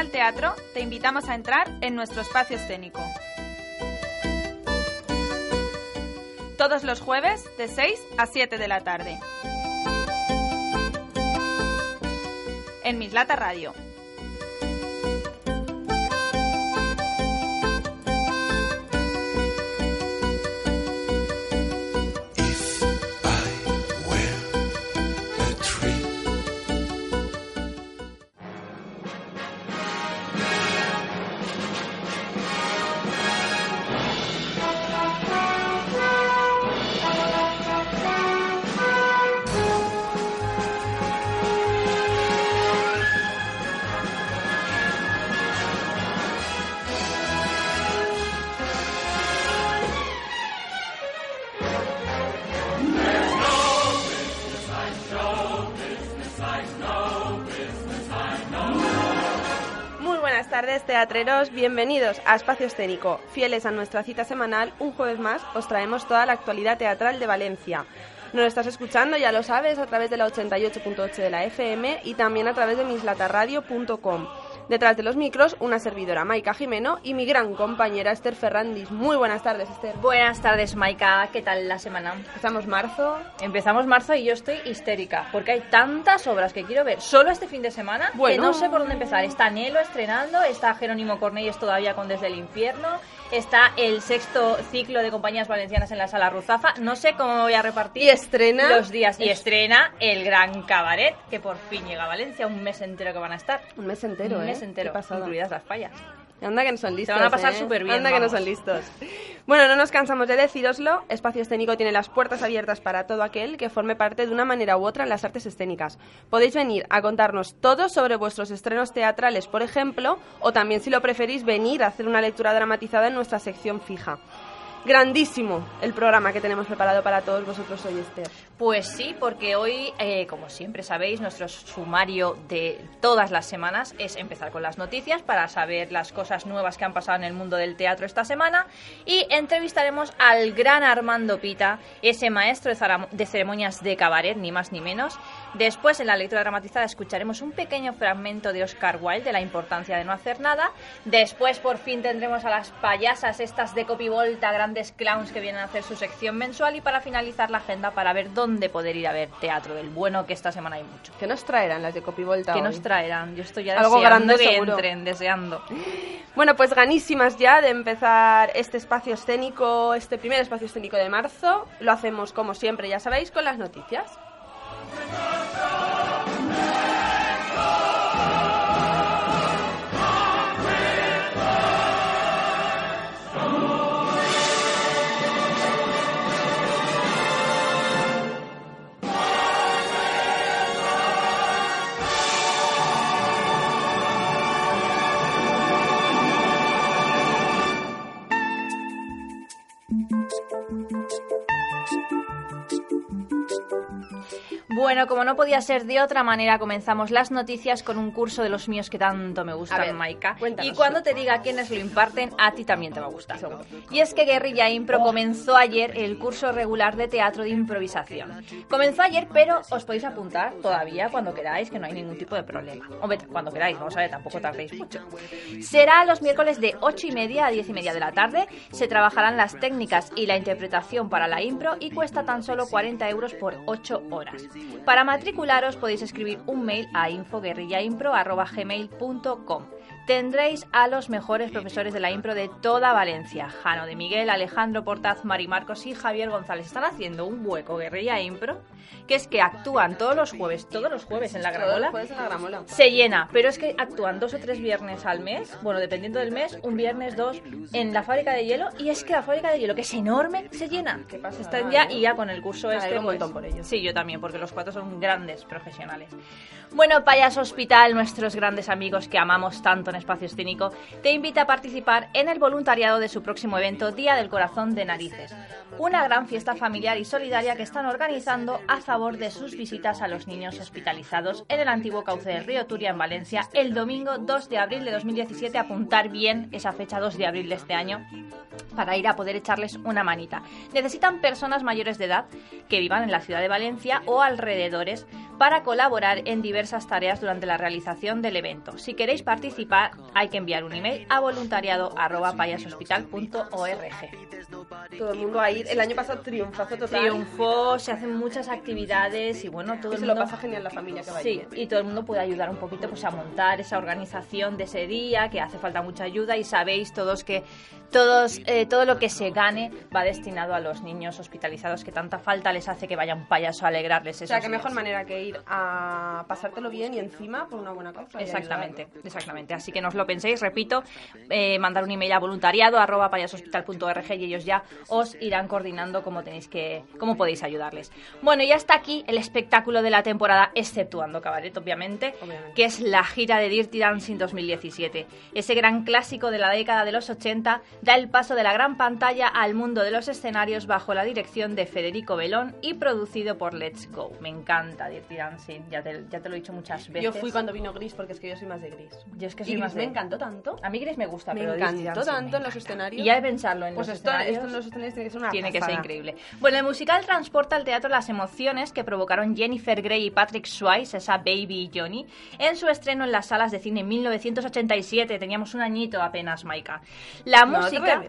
El teatro, te invitamos a entrar en nuestro espacio escénico. Todos los jueves de 6 a 7 de la tarde. En Mislata Radio. Teatreros. Bienvenidos a Espacio Escénico. Fieles a nuestra cita semanal, un jueves más os traemos toda la actualidad teatral de Valencia. Nos estás escuchando, ya lo sabes, a través de la 88.8 de la FM y también a través de mislatarradio.com. Detrás de los micros, una servidora, Maika Jimeno, y mi gran compañera Esther Ferrandis. Muy buenas tardes, Esther. Buenas tardes, Maika. ¿Qué tal la semana? Estamos marzo. Empezamos marzo y yo estoy histérica porque hay tantas obras que quiero ver solo este fin de semana que Bueno. no sé por dónde empezar. Está Nelo estrenando, está Jerónimo Cornelles todavía con Desde el Infierno, está el sexto ciclo de compañías valencianas en la sala Ruzafa. No sé cómo me voy a repartir Y estrena- los días. Y estrena el Gran Cabaret, que por fin llega a Valencia, un mes entero que van a estar. Un mes entero, un ¿eh? mes entero, Qué pasada. incluidas las fallas. Anda que no son listos. van a pasar ¿eh? superbién, Anda que no vamos. son listos. Bueno, no nos cansamos de deciroslo. Espacio Escénico tiene las puertas abiertas para todo aquel que forme parte de una manera u otra en las artes escénicas. Podéis venir a contarnos todo sobre vuestros estrenos teatrales, por ejemplo, o también, si lo preferís, venir a hacer una lectura dramatizada en nuestra sección fija. Grandísimo el programa que tenemos preparado para todos vosotros hoy, Esther. Pues sí, porque hoy, eh, como siempre sabéis, nuestro sumario de todas las semanas es empezar con las noticias para saber las cosas nuevas que han pasado en el mundo del teatro esta semana y entrevistaremos al gran Armando Pita, ese maestro de, ceremonias de cabaret, ni más ni menos. Después, en la lectura dramatizada, escucharemos un pequeño fragmento de Oscar Wilde de la importancia de no hacer nada. Después, por fin, tendremos a las payasas estas de Copivolta, grandes clowns que vienen a hacer su sección mensual y para finalizar la agenda para ver dónde poder ir a ver teatro del bueno, que esta semana hay mucho. ¿Qué nos traerán las de Copivolta ¿Qué hoy? nos traerán? Yo estoy ya Algo deseando grande, que seguro. entren, deseando. Bueno, pues ganísimas ya de empezar este espacio escénico, este primer espacio escénico de marzo. Lo hacemos como siempre, ya sabéis, con las noticias. Bueno, como no podía ser de otra manera, comenzamos las noticias con un curso de los míos que tanto me gustan, A ver, Maika. cuéntanos. Y cuando te diga quiénes lo imparten, a ti también te va a gustar. Y es que Guerrilla Impro comenzó ayer el curso regular de teatro de improvisación. Comenzó ayer, pero os podéis apuntar todavía cuando queráis, que no hay ningún tipo de problema. Hombre, cuando queráis, vamos a ver, tampoco tardéis mucho. Será los miércoles de 8 y media a 10 y media de la tarde. Se trabajarán las técnicas y la interpretación para la impro y cuesta tan solo 40 euros por 8 horas. Para matricularos podéis escribir un mail a infoguerrillaimpro.gmail.com tendréis a los mejores profesores de la impro de toda Valencia. Jano de Miguel, Alejandro Portaz, Mari Marcos y Javier González. Están haciendo un hueco guerrilla impro, que es que actúan todos los jueves, todos los jueves en la gramola. Puedes en la gramola. Se llena, pero es que actúan dos o tres viernes al mes, bueno, dependiendo del mes, un viernes, dos, en la fábrica de hielo, y es que la fábrica de hielo, que es enorme, se llena. Qué pasada, Están ya, ¿eh? y ya con el curso Me este, un pues, montón por ellos. Sí, yo también, porque los cuatro son grandes profesionales. Bueno, Payas Hospital, nuestros grandes amigos que amamos tanto en Espacio Escénico, te invita a participar en el voluntariado de su próximo evento Día del Corazón de Narices. Una gran fiesta familiar y solidaria que están organizando a favor de sus visitas a los niños hospitalizados en el antiguo cauce del río Turia en Valencia el domingo 2 de abril de 2017. Apuntar bien esa fecha 2 de abril de este año para ir a poder echarles una manita. Necesitan personas mayores de edad que vivan en la ciudad de Valencia o alrededores para colaborar en diversas tareas durante la realización del evento. Si queréis participar, hay que enviar un email a voluntariado@payashospital.org. Todo el mundo ahí. El año pasado triunfazo total. Triunfó, se hacen muchas actividades y bueno, todo Y el se mundo lo pasa genial la familia que va Sí, allí. y todo el mundo puede ayudar un poquito pues a montar esa organización de ese día, que hace falta mucha ayuda y sabéis todos que todos eh, todo lo que se gane va destinado a los niños hospitalizados que tanta falta les hace que vaya un payaso a alegrarles O sea, esos qué mejor días. manera que ir a pasártelo bien y encima por una buena causa. Exactamente, exactamente. Así que no os lo penséis, repito, eh, mandar un email a voluntariado arroba payashospital.org y ellos ya os irán coordinando cómo tenéis que, cómo podéis ayudarles. Bueno, y hasta aquí el espectáculo de la temporada, exceptuando Cabaret, obviamente, Obviamente. que es la gira de Dirty Dancing 2017. Ese gran clásico de la década de los 80 da el paso de la gran pantalla al mundo de los escenarios bajo la dirección de Federico Belón y producido por Let's Go. Me encanta Dirty Dancing, ya te, ya te lo he dicho muchas veces. Yo fui cuando vino Gris porque es que yo soy más de Gris. Yo es que Y soy Gris más me de- encantó tanto. A mí Gris me gusta, Me pero encantó Dancing tanto me en los escenarios. Y ya de pensarlo en Pues los esto, escenarios esto en los tiene que ser una tiene que ser pasada. increíble. Bueno, el musical transporta al teatro las emociones que provocaron Jennifer Grey y Patrick Swayze, esa Baby y Johnny, en su estreno en las salas de cine en 1987. Teníamos un añito apenas, Maika. La No música...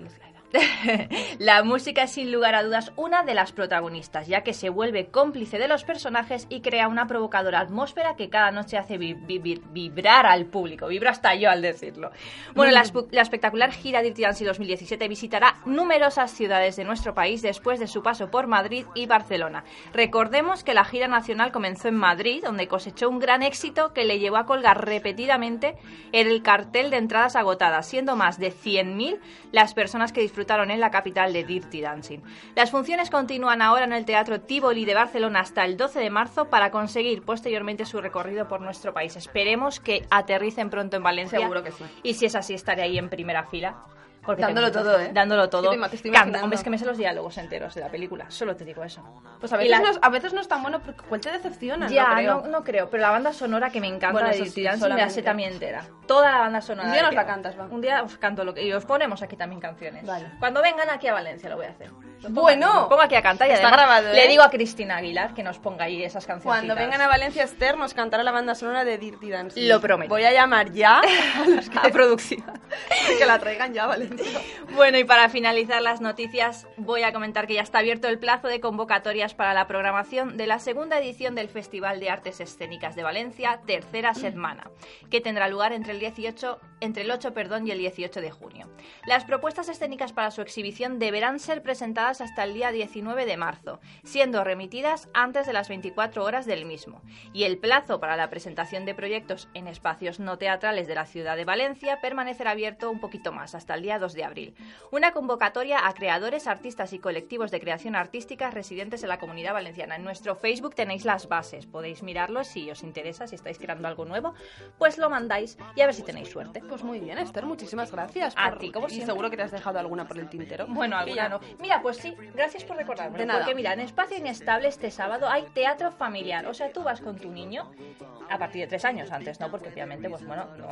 la música es sin lugar a dudas una de las protagonistas, ya que se vuelve cómplice de los personajes y crea una provocadora atmósfera que cada noche hace vi- vi- vi- vibrar al público. Vibro hasta yo al decirlo. Bueno, la, espectacular gira Dirty Dancing 2017 visitará numerosas ciudades de nuestro país después de su paso por Madrid y Barcelona. Recordemos que la gira nacional comenzó en Madrid, donde cosechó un gran éxito que le llevó a colgar repetidamente el cartel de entradas agotadas, siendo más de 100.000 las personas que disfrutaron en la capital de Dirty Dancing. Las funciones continúan ahora en el Teatro Tivoli de Barcelona hasta el 12 de marzo para conseguir posteriormente su recorrido por nuestro país. Esperemos que aterricen pronto en Valencia. Seguro que sí. Y si es así, estaré ahí en primera fila. Porque Dándolo tengo- todo, ¿eh? Dándolo todo. Es que te- te. Hombre, es que me sé los diálogos enteros de la película. Solo te digo eso. Pues a veces, la- no, a veces no es tan bueno porque ¿cuál te decepciona? ya, no creo. no, no creo, pero la banda sonora que me encanta Bueno, de sí, me la sé también entera. Toda la banda sonora. Un día nos que- la cantas, va. Un día os canto lo que... Y os ponemos aquí también canciones. Vale. Cuando vengan aquí a Valencia lo voy a hacer. Pongo Bueno. pongo aquí a cantar y Está además grabado, le ¿eh? digo a Cristina Aguilar que nos ponga ahí esas canciones. Cuando vengan a Valencia, Esther nos cantará la banda sonora de Dirty Dancing. Lo prometo. Voy a llamar ya a los a producción. que la traigan ya a Valencia. Bueno, y para finalizar las noticias, voy a comentar que ya está abierto el plazo de convocatorias para la programación de la segunda edición del Festival de Artes Escénicas de Valencia, tercera semana, que tendrá lugar entre el 18, entre el 8, perdón, y el 18 de junio. Las propuestas escénicas para su exhibición deberán ser presentadas hasta el día 19 de marzo, siendo remitidas antes de las 24 horas del mismo. Y el plazo para la presentación de proyectos en espacios no teatrales de la ciudad de Valencia permanecerá abierto un poquito más, hasta el día 2 de abril. Una convocatoria a creadores, artistas y colectivos de creación artística residentes en la comunidad valenciana. En nuestro Facebook tenéis las bases, podéis mirarlo si os interesa, si estáis creando algo nuevo, pues lo mandáis y a ver si tenéis suerte. Pues muy bien, Esther, muchísimas gracias. A por- ti, como seguro que te has dejado alguna por el tintero. Bueno, alguna no. Mira, pues sí, gracias por recordarme. De nada. Porque mira, en Espacio Inestable este sábado hay teatro familiar. O sea, tú vas con tu niño a partir de tres años, antes no, porque obviamente, pues bueno, no.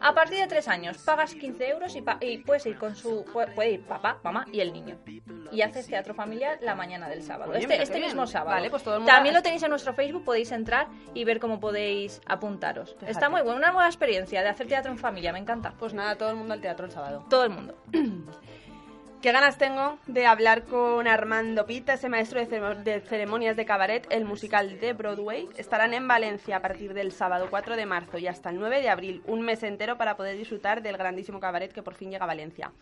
A partir de tres años pagas 15 euros y, pa- y puedes ir con su. Puede, ir papá, mamá y el niño. Y haces teatro familiar la mañana del sábado. Este este mismo sábado. Vale, pues todo el mundo- También lo tenéis en nuestro Facebook, podéis entrar y ver cómo podéis apuntaros. Fíjate. Está muy buena, una nueva experiencia de hacer teatro en familia, me encanta. Pues nada, todo el mundo al teatro el sábado. Todo el mundo. Qué ganas tengo de hablar con Armando Pita, ese maestro de, cere- de ceremonias de cabaret, el musical de Broadway. Estarán en Valencia a partir del sábado 4 de marzo y hasta el 9 de abril, un mes entero para poder disfrutar del grandísimo cabaret que por fin llega a Valencia.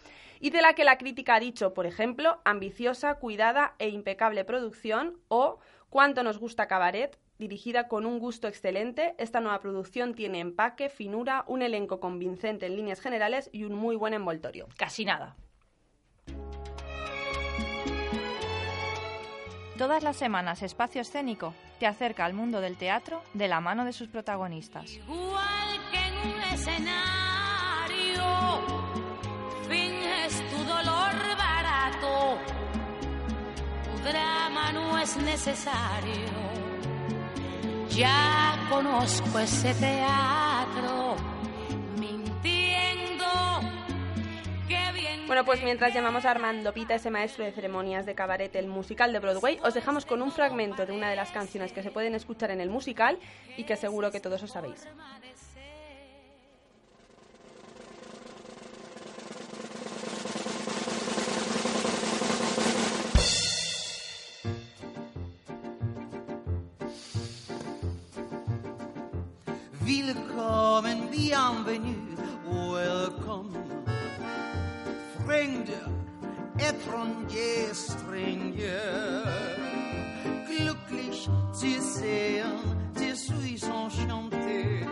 Y de la que la crítica ha dicho, por ejemplo, ambiciosa, cuidada e impecable producción o Cuánto nos gusta cabaret, dirigida con un gusto excelente, esta nueva producción tiene empaque, finura, un elenco convincente en líneas generales y un muy buen envoltorio. Casi nada. Todas las semanas Espacio Escénico te acerca al mundo del teatro de la mano de sus protagonistas. Igual que en un escenario, finges tu dolor barato. Tu drama no es necesario. Ya conozco ese teatro, Bueno, pues mientras llamamos a Armando Pita, ese maestro de ceremonias de cabaret, el musical de Broadway, os dejamos con un fragmento de una de las canciones que se pueden escuchar en el musical y que seguro que todos os sabéis. Willkommen, bienvenue, welcome. Vrienden, étranger, stranger. Glücklich zu sehen, te suis enchanté.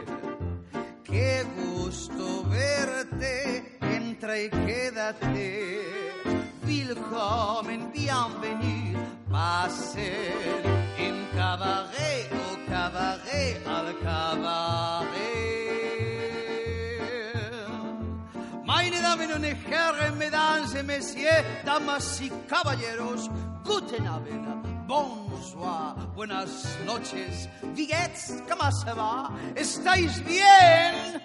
Qué gusto verte, entra y quédate. Willkommen, bienvenue, pasen im cabaret, au cabaret, al cabaret. Damen und Herren, Mesdames et Messieurs, damas y caballeros, guten Abend, bonsoir, buenas noches, wie ¿cómo se va? ¿Estáis bien?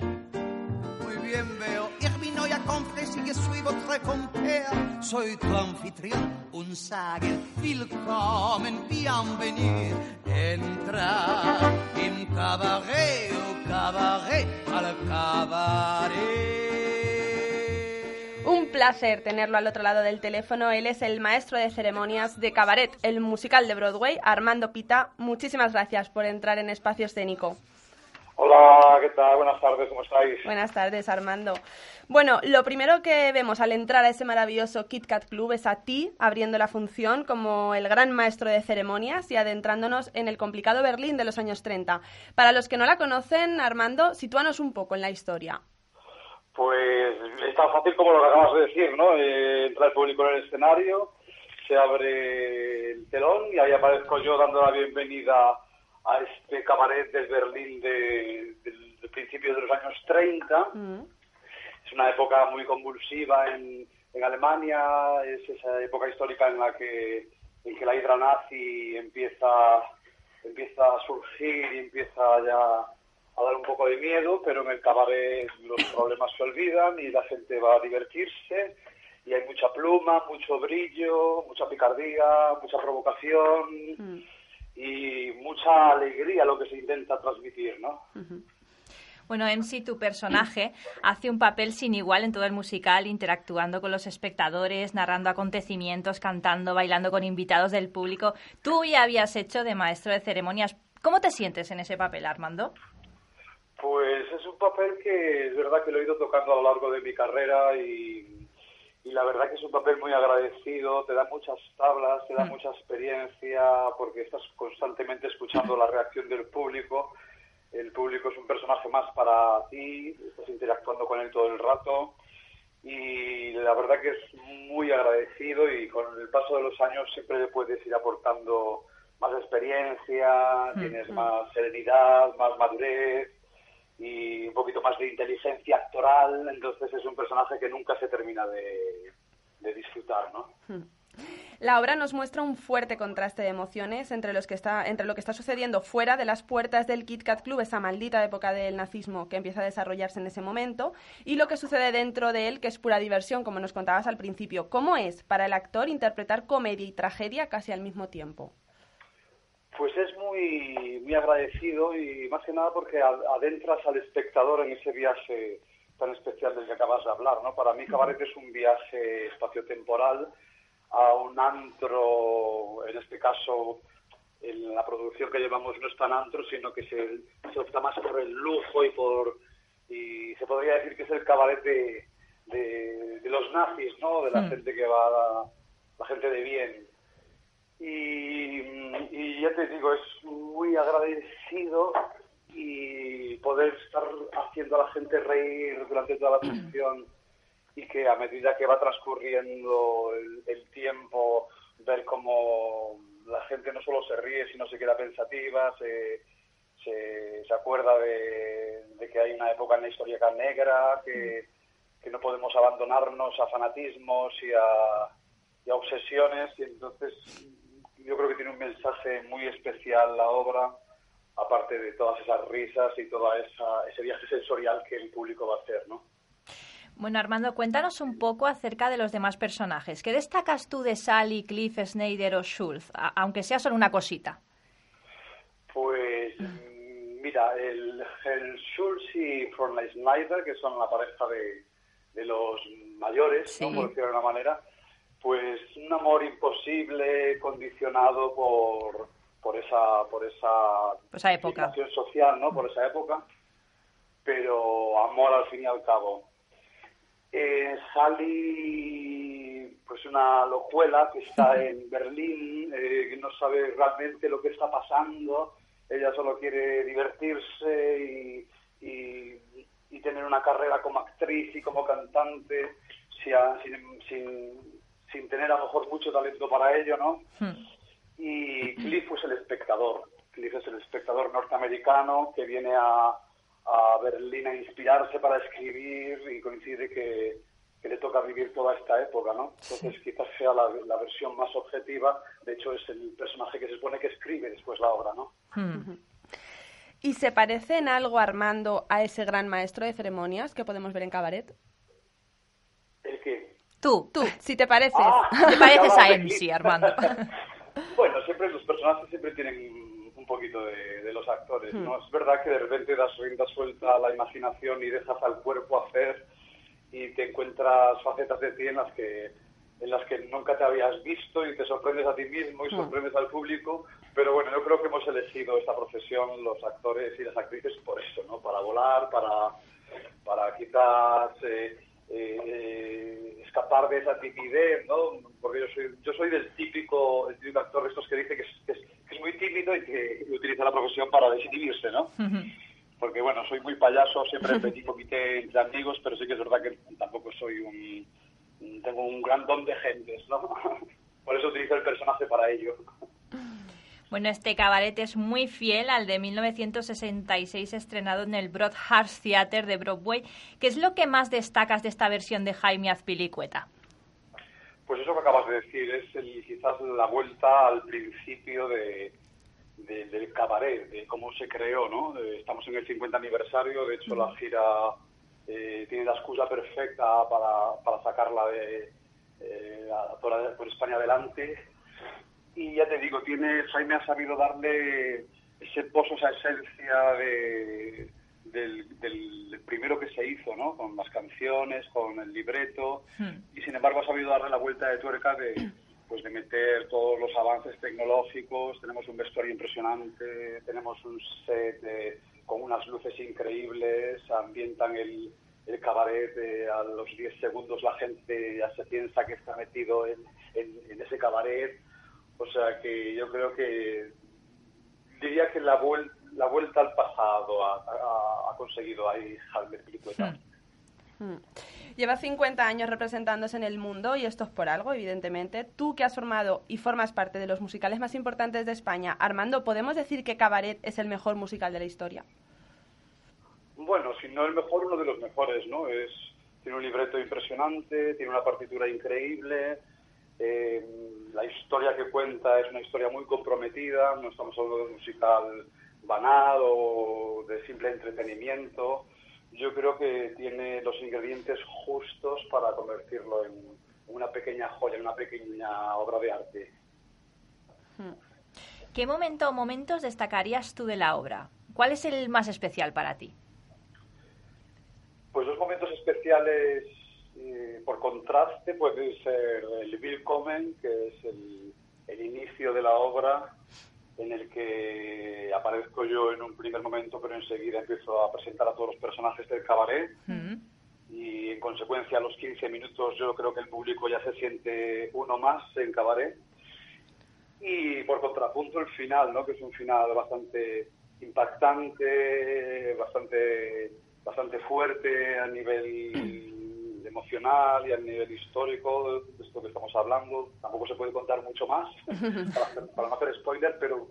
Muy bien veo, ich bin euer Komplice y soy votre compère. Soy tu anfitrión, un sager. Willkommen, bienvenue. Entra im cabaret, au cabaret, al cabaret. Un placer tenerlo al otro lado del teléfono. Él es el maestro de ceremonias de cabaret, el musical de Broadway, Armando Pita. Muchísimas gracias por entrar en espacio escénico. Hola, ¿qué tal? Buenas tardes, ¿cómo estáis? Buenas tardes, Armando. Bueno, lo primero que vemos al entrar a ese maravilloso Kit Kat Club es a ti abriendo la función como el gran maestro de ceremonias y adentrándonos en el complicado Berlín de los años 30. Para los que no la conocen, Armando, sitúanos un poco en la historia. Pues es tan fácil como lo que acabas de decir, ¿no? Eh, entra el público en el escenario, se abre el telón y ahí aparezco yo dando la bienvenida a este cabaret del Berlín de, del, del principio de los años 30. Mm. Es una época muy convulsiva en, en Alemania, es esa época histórica en la que, en que la hidra nazi empieza, empieza a surgir y empieza ya a dar un poco de miedo, pero en el cabaret los problemas se olvidan y la gente va a divertirse y hay mucha pluma, mucho brillo, mucha picardía, mucha provocación Mm. y mucha alegría lo que se intenta transmitir, ¿no? Bueno, en sí tu personaje hace un papel sin igual en todo el musical, interactuando con los espectadores, narrando acontecimientos, cantando, bailando con invitados del público. Tú ya habías hecho de maestro de ceremonias. ¿Cómo te sientes en ese papel, Armando? Pues es un papel que es verdad que lo he ido tocando a lo largo de mi carrera y, y la verdad que es un papel muy agradecido, te da muchas tablas, te da mucha experiencia porque estás constantemente escuchando la reacción del público. El público es un personaje más para ti, estás interactuando con él todo el rato y la verdad que es muy agradecido y con el paso de los años siempre le puedes ir aportando más experiencia, tienes más serenidad, más madurez y un poquito más de inteligencia actoral, entonces es un personaje que nunca se termina de, disfrutar, ¿no? La obra nos muestra un fuerte contraste de emociones entre, los que está, entre lo que está sucediendo fuera de las puertas del Kit Kat Club, esa maldita época del nazismo que empieza a desarrollarse en ese momento, y lo que sucede dentro de él, que es pura diversión, como nos contabas al principio. ¿Cómo es para el actor interpretar comedia y tragedia casi al mismo tiempo? Pues es muy, muy agradecido y más que nada porque ad- adentras al espectador en ese viaje tan especial del que acabas de hablar, ¿no? Para mí cabaret es un viaje espaciotemporal a un antro, en este caso en la producción que llevamos no es tan antro, sino que se, se opta más por el lujo y por y se podría decir que es el cabaret de, de, de los nazis, ¿no? De la Mm. gente que va, la, la gente de bien. Y, y ya te digo, es muy agradecido y poder estar haciendo a la gente reír durante toda la función y que a medida que va transcurriendo el, el tiempo, ver cómo la gente no solo se ríe, sino se queda pensativa, se, se, se acuerda de, de que hay una época en la historia negra, que, que no podemos abandonarnos a fanatismos y a, y a obsesiones, y entonces yo creo que tiene un mensaje muy especial la obra, aparte de todas esas risas y todo esa, ese viaje sensorial que el público va a hacer, ¿no? Bueno, Armando, cuéntanos un poco acerca de los demás personajes. ¿Qué destacas tú de Sally, Cliff, Snyder o Schultz? A- aunque sea solo una cosita. Pues mm, mira, el, el Schultz y Fräulein Schneider, que son la pareja de, de los mayores, ¿no? Sí. por decirlo de una manera, pues un amor imposible condicionado por, por esa por esa esa época. situación social, ¿no? Por esa época, pero amor al fin y al cabo. Eh, Sally, pues una locuela que está en Berlín, eh, que no sabe realmente lo que está pasando, ella solo quiere divertirse y, y- y tener una carrera como actriz y como cantante, si a- sin, sin- sin tener a lo mejor mucho talento para ello, ¿no? Hmm. Y Cliff es el espectador. Cliff es el espectador norteamericano que viene a, a Berlín a inspirarse para escribir y coincide que, que le toca vivir toda esta época, ¿no? Entonces quizás sea la, la versión más objetiva. De hecho, es el personaje que se supone que escribe después la obra, ¿no? Hmm. ¿Y se parece en algo Armando a ese gran maestro de ceremonias que podemos ver en Cabaret? Tú, Tú, si te pareces. Ah, ¿Te pareces a. Sí, Armando. bueno, siempre los personajes siempre tienen un poquito de, de los actores, ¿no? Es verdad que de repente das rienda suelta a la imaginación y dejas al cuerpo hacer y te encuentras facetas de ti en las que en las que nunca te habías visto y te sorprendes a ti mismo y sorprendes al público, pero bueno, yo creo que hemos elegido esta profesión los actores y las actrices por eso, ¿no? Para volar, para para quizás eh, eh, eh, escapar de esa timidez, ¿no? Porque yo soy, yo soy del típico, el típico actor de estos que dice que es, que es, que es muy tímido y que utiliza la profesión para desinhibirse, ¿no? Porque bueno, soy muy payaso, siempre petit comité entre amigos, pero sí que es verdad que tampoco soy un, tengo un gran don de gentes, ¿no? Por eso utilizo el personaje para ello. Bueno, este cabaret es muy fiel al de 1966 estrenado en el Broadhurst Theatre de Broadway. ¿Qué es lo que más destacas de esta versión de Jaime Azpilicueta? Pues eso que acabas de decir es el- quizás la vuelta al principio de, de- del cabaret, de cómo se creó, ¿no? De- estamos en el 50 aniversario, de hecho la gira eh, tiene la excusa perfecta para, para sacarla de, eh, a- por España adelante. Y ya te digo, tiene Jaime ha sabido darle ese pozo, esa esencia de, del, del primero que se hizo, ¿no? Con las canciones, con el libreto, y sin embargo ha sabido darle la vuelta de tuerca de, pues de meter todos los avances tecnológicos, tenemos un vestuario impresionante, tenemos un set eh, con unas luces increíbles, ambientan el, el cabaret, eh, a los 10 segundos la gente ya se piensa que está metido en, en- en ese cabaret, o sea que yo creo que diría que la, vuel- la vuelta al pasado ha, ha- ha conseguido ahí Jaime Pilicueta. Mm. Lleva 50 años representándose en el mundo y esto es por algo, evidentemente. Tú que has formado y formas parte de los musicales más importantes de España, Armando, ¿podemos decir que Cabaret es el mejor musical de la historia? Bueno, si no el mejor, uno de los mejores, ¿no? Es, tiene un libreto impresionante, tiene una partitura increíble, eh, la historia que cuenta es una historia muy comprometida, no estamos hablando de un musical banal o de simple entretenimiento. Yo creo que tiene los ingredientes justos para convertirlo en una pequeña joya, en una pequeña obra de arte. ¿Qué momento o momentos destacarías tú de la obra? ¿Cuál es el más especial para ti? Pues dos momentos especiales eh, por contraste puede ser el Willkommen, que es el, el inicio de la obra en el que aparezco yo en un primer momento, pero enseguida empiezo a presentar a todos los personajes del cabaret Mm. y en consecuencia a los 15 minutos yo creo que el público ya se siente uno más en cabaret. Y por contrapunto el final, ¿no? que es un final bastante impactante, bastante, bastante fuerte a nivel emocional y a nivel histórico de esto que estamos hablando. Tampoco se puede contar mucho más para, para no hacer spoiler, pero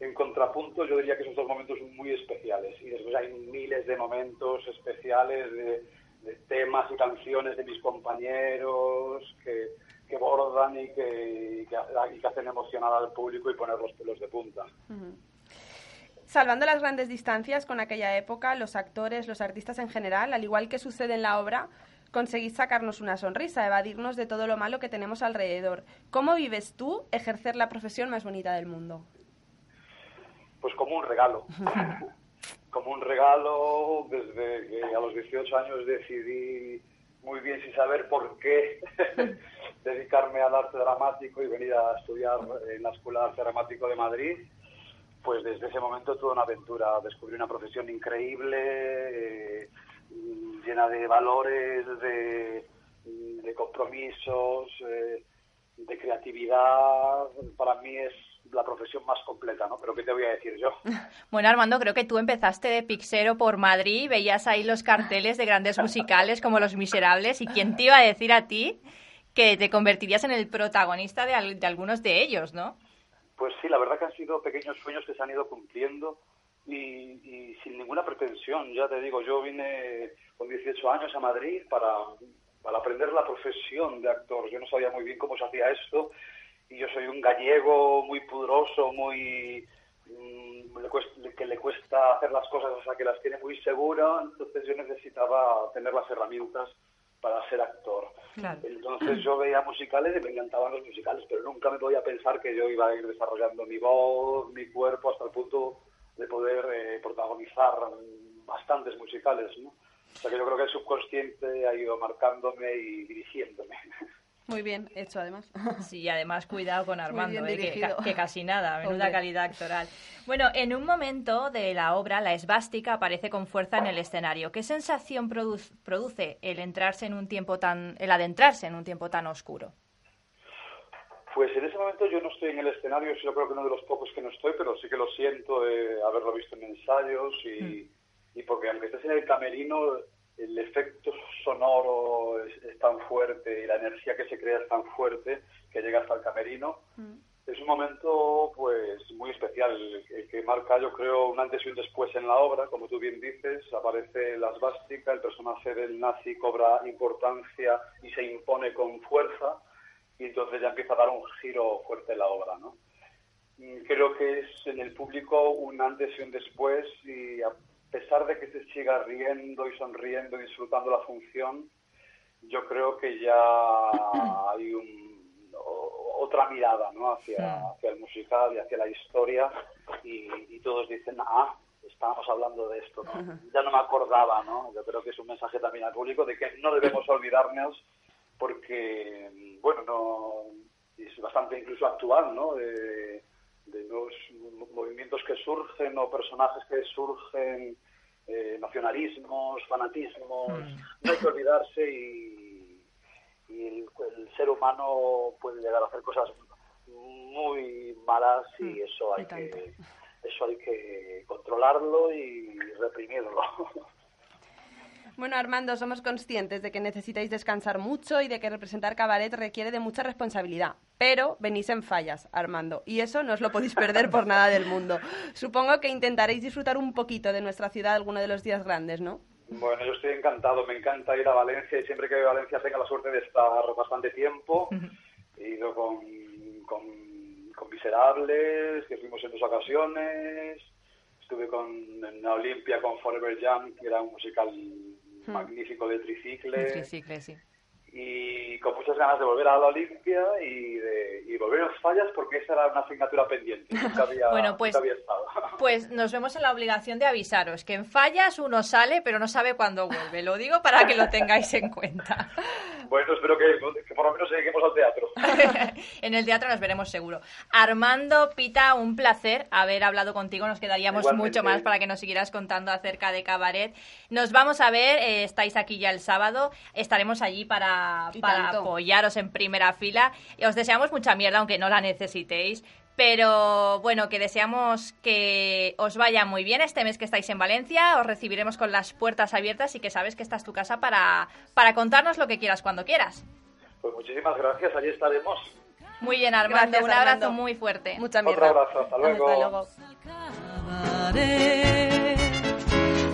en contrapunto yo diría que esos dos momentos son muy especiales. Y después hay miles de momentos especiales de, de temas y canciones de mis compañeros que, que bordan y que, y que, y que hacen emocionar al público y poner los pelos de punta. Salvando las grandes distancias con aquella época, los actores, los artistas en general, al igual que sucede en la obra, conseguís sacarnos una sonrisa, evadirnos de todo lo malo que tenemos alrededor. ¿Cómo vives tú ejercer la profesión más bonita del mundo? Pues como un regalo. como un regalo desde que a los 18 años decidí muy bien sin saber por qué dedicarme al arte dramático y venir a estudiar en la Escuela de Arte Dramático de Madrid. Pues desde ese momento toda una aventura. Descubrí una profesión increíble, eh, llena de valores, de, de compromisos, eh, de creatividad. Para mí es la profesión más completa, ¿no? Pero ¿qué te voy a decir yo? Bueno, Armando, creo que tú empezaste de pixero por Madrid, veías ahí los carteles de grandes musicales como Los Miserables, y quién te iba a decir a ti que te convertirías en el protagonista de, al- de algunos de ellos, ¿no? Pues sí, la verdad que han sido pequeños sueños que se han ido cumpliendo y, y sin ninguna pretensión. Ya te digo, yo vine con 18 años a Madrid para, para aprender la profesión de actor. Yo no sabía muy bien cómo se hacía esto y yo soy un gallego muy pudroso, muy mm, le cuesta- que le cuesta hacer las cosas hasta que las tiene muy segura. Entonces yo necesitaba tener las herramientas para ser actor. Claro. Entonces yo veía musicales y me encantaban los musicales, pero nunca me podía pensar que yo iba a ir desarrollando mi voz, mi cuerpo, hasta el punto de poder eh, protagonizar bastantes musicales, ¿no? O sea que yo creo que el subconsciente ha ido marcándome y dirigiéndome. Muy bien hecho, además. Sí, además cuidado con Armando, eh, que, casi nada, menuda Hombre. calidad actoral. Bueno, en un momento de la obra, la esvástica aparece con fuerza en el escenario. ¿Qué sensación produ- produce el entrarse en un tiempo tan, el adentrarse en un tiempo tan oscuro? Pues en ese momento yo no estoy en el escenario, yo creo que uno de los pocos que no estoy, pero sí que lo siento de haberlo visto en ensayos y, y porque aunque estés en el camerino, el efecto sonoro es, es tan fuerte y la energía que se crea es tan fuerte que llega hasta el camerino. Es un momento pues muy especial, el, el que marca yo creo un antes y un después en la obra, como tú bien dices, aparece la svástica, el personaje del nazi cobra importancia y se impone con fuerza y entonces ya empieza a dar un giro fuerte la obra, ¿no? Creo que es en el público un antes y un después y a pesar de que se siga riendo y sonriendo y disfrutando la función, yo creo que ya hay un, o- otra mirada ¿no? hacia, hacia el musical y hacia la historia y, y todos dicen, ah, estábamos hablando de esto, ¿no? ya no me acordaba, ¿no? yo creo que es un mensaje también al público de que no debemos olvidarnos porque, bueno, no es bastante incluso actual, ¿no? De, de mo- movimientos que surgen o personajes que surgen, eh, nacionalismos, fanatismos. No hay que olvidarse y, y el, el ser humano puede llegar a hacer cosas muy malas y eso hay y que eso hay que controlarlo y reprimirlo. Bueno, Armando, somos conscientes de que necesitáis descansar mucho y de que representar cabaret requiere de mucha responsabilidad. Pero venís en fallas, Armando, y eso no os lo podéis perder por nada del mundo. Supongo que intentaréis disfrutar un poquito de nuestra ciudad alguno de los días grandes, ¿no? Bueno, yo estoy encantado, me encanta ir a Valencia y siempre que voy a Valencia tengo la suerte de estar bastante tiempo. He ido con, con, con Miserables, que fuimos en dos ocasiones. Estuve con, en la Olimpia con Forever Jam, que era un musical magnífico de tricicle. Y con muchas ganas de volver a la Olimpia y, de, y volver a fallas porque esa era una asignatura pendiente. Nunca había, Bueno, pues- nunca había estado. Pues nos vemos en la obligación de avisaros que en fallas uno sale, pero no sabe cuándo vuelve. Lo digo para que lo tengáis en cuenta. Bueno, espero que, que por lo menos lleguemos al teatro. en el teatro nos veremos seguro. Armando, Pita, un placer haber hablado contigo. Nos quedaríamos Igualmente. mucho más para que nos siguieras contando acerca de Cabaret. Nos vamos a ver, eh, estáis aquí ya el sábado. Estaremos allí para, Para apoyaros en primera fila. Y os deseamos mucha mierda, aunque no la necesitéis. Pero bueno, que deseamos que os vaya muy bien este mes que estáis en Valencia. Os recibiremos con las puertas abiertas y que sabes que esta es tu casa para, para contarnos lo que quieras cuando quieras. Pues muchísimas gracias, allí estaremos. Muy bien, Armando. Gracias, un abrazo Armando. muy fuerte. Mucha Otro mierda. abrazo, hasta luego. Hasta luego.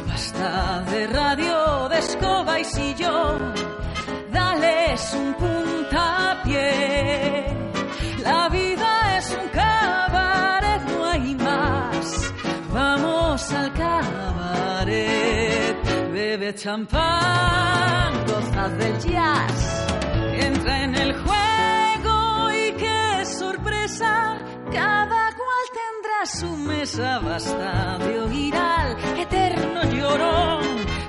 Basta de radio, de escoba y sillón. Dales un puntapié. La vida es un cabaret, no hay más. Vamos al cabaret. Bebe champán, goza del jazz. Entra en el juego y qué sorpresa. Cada cual tendrá su mesa. Basta de oír eterno llorón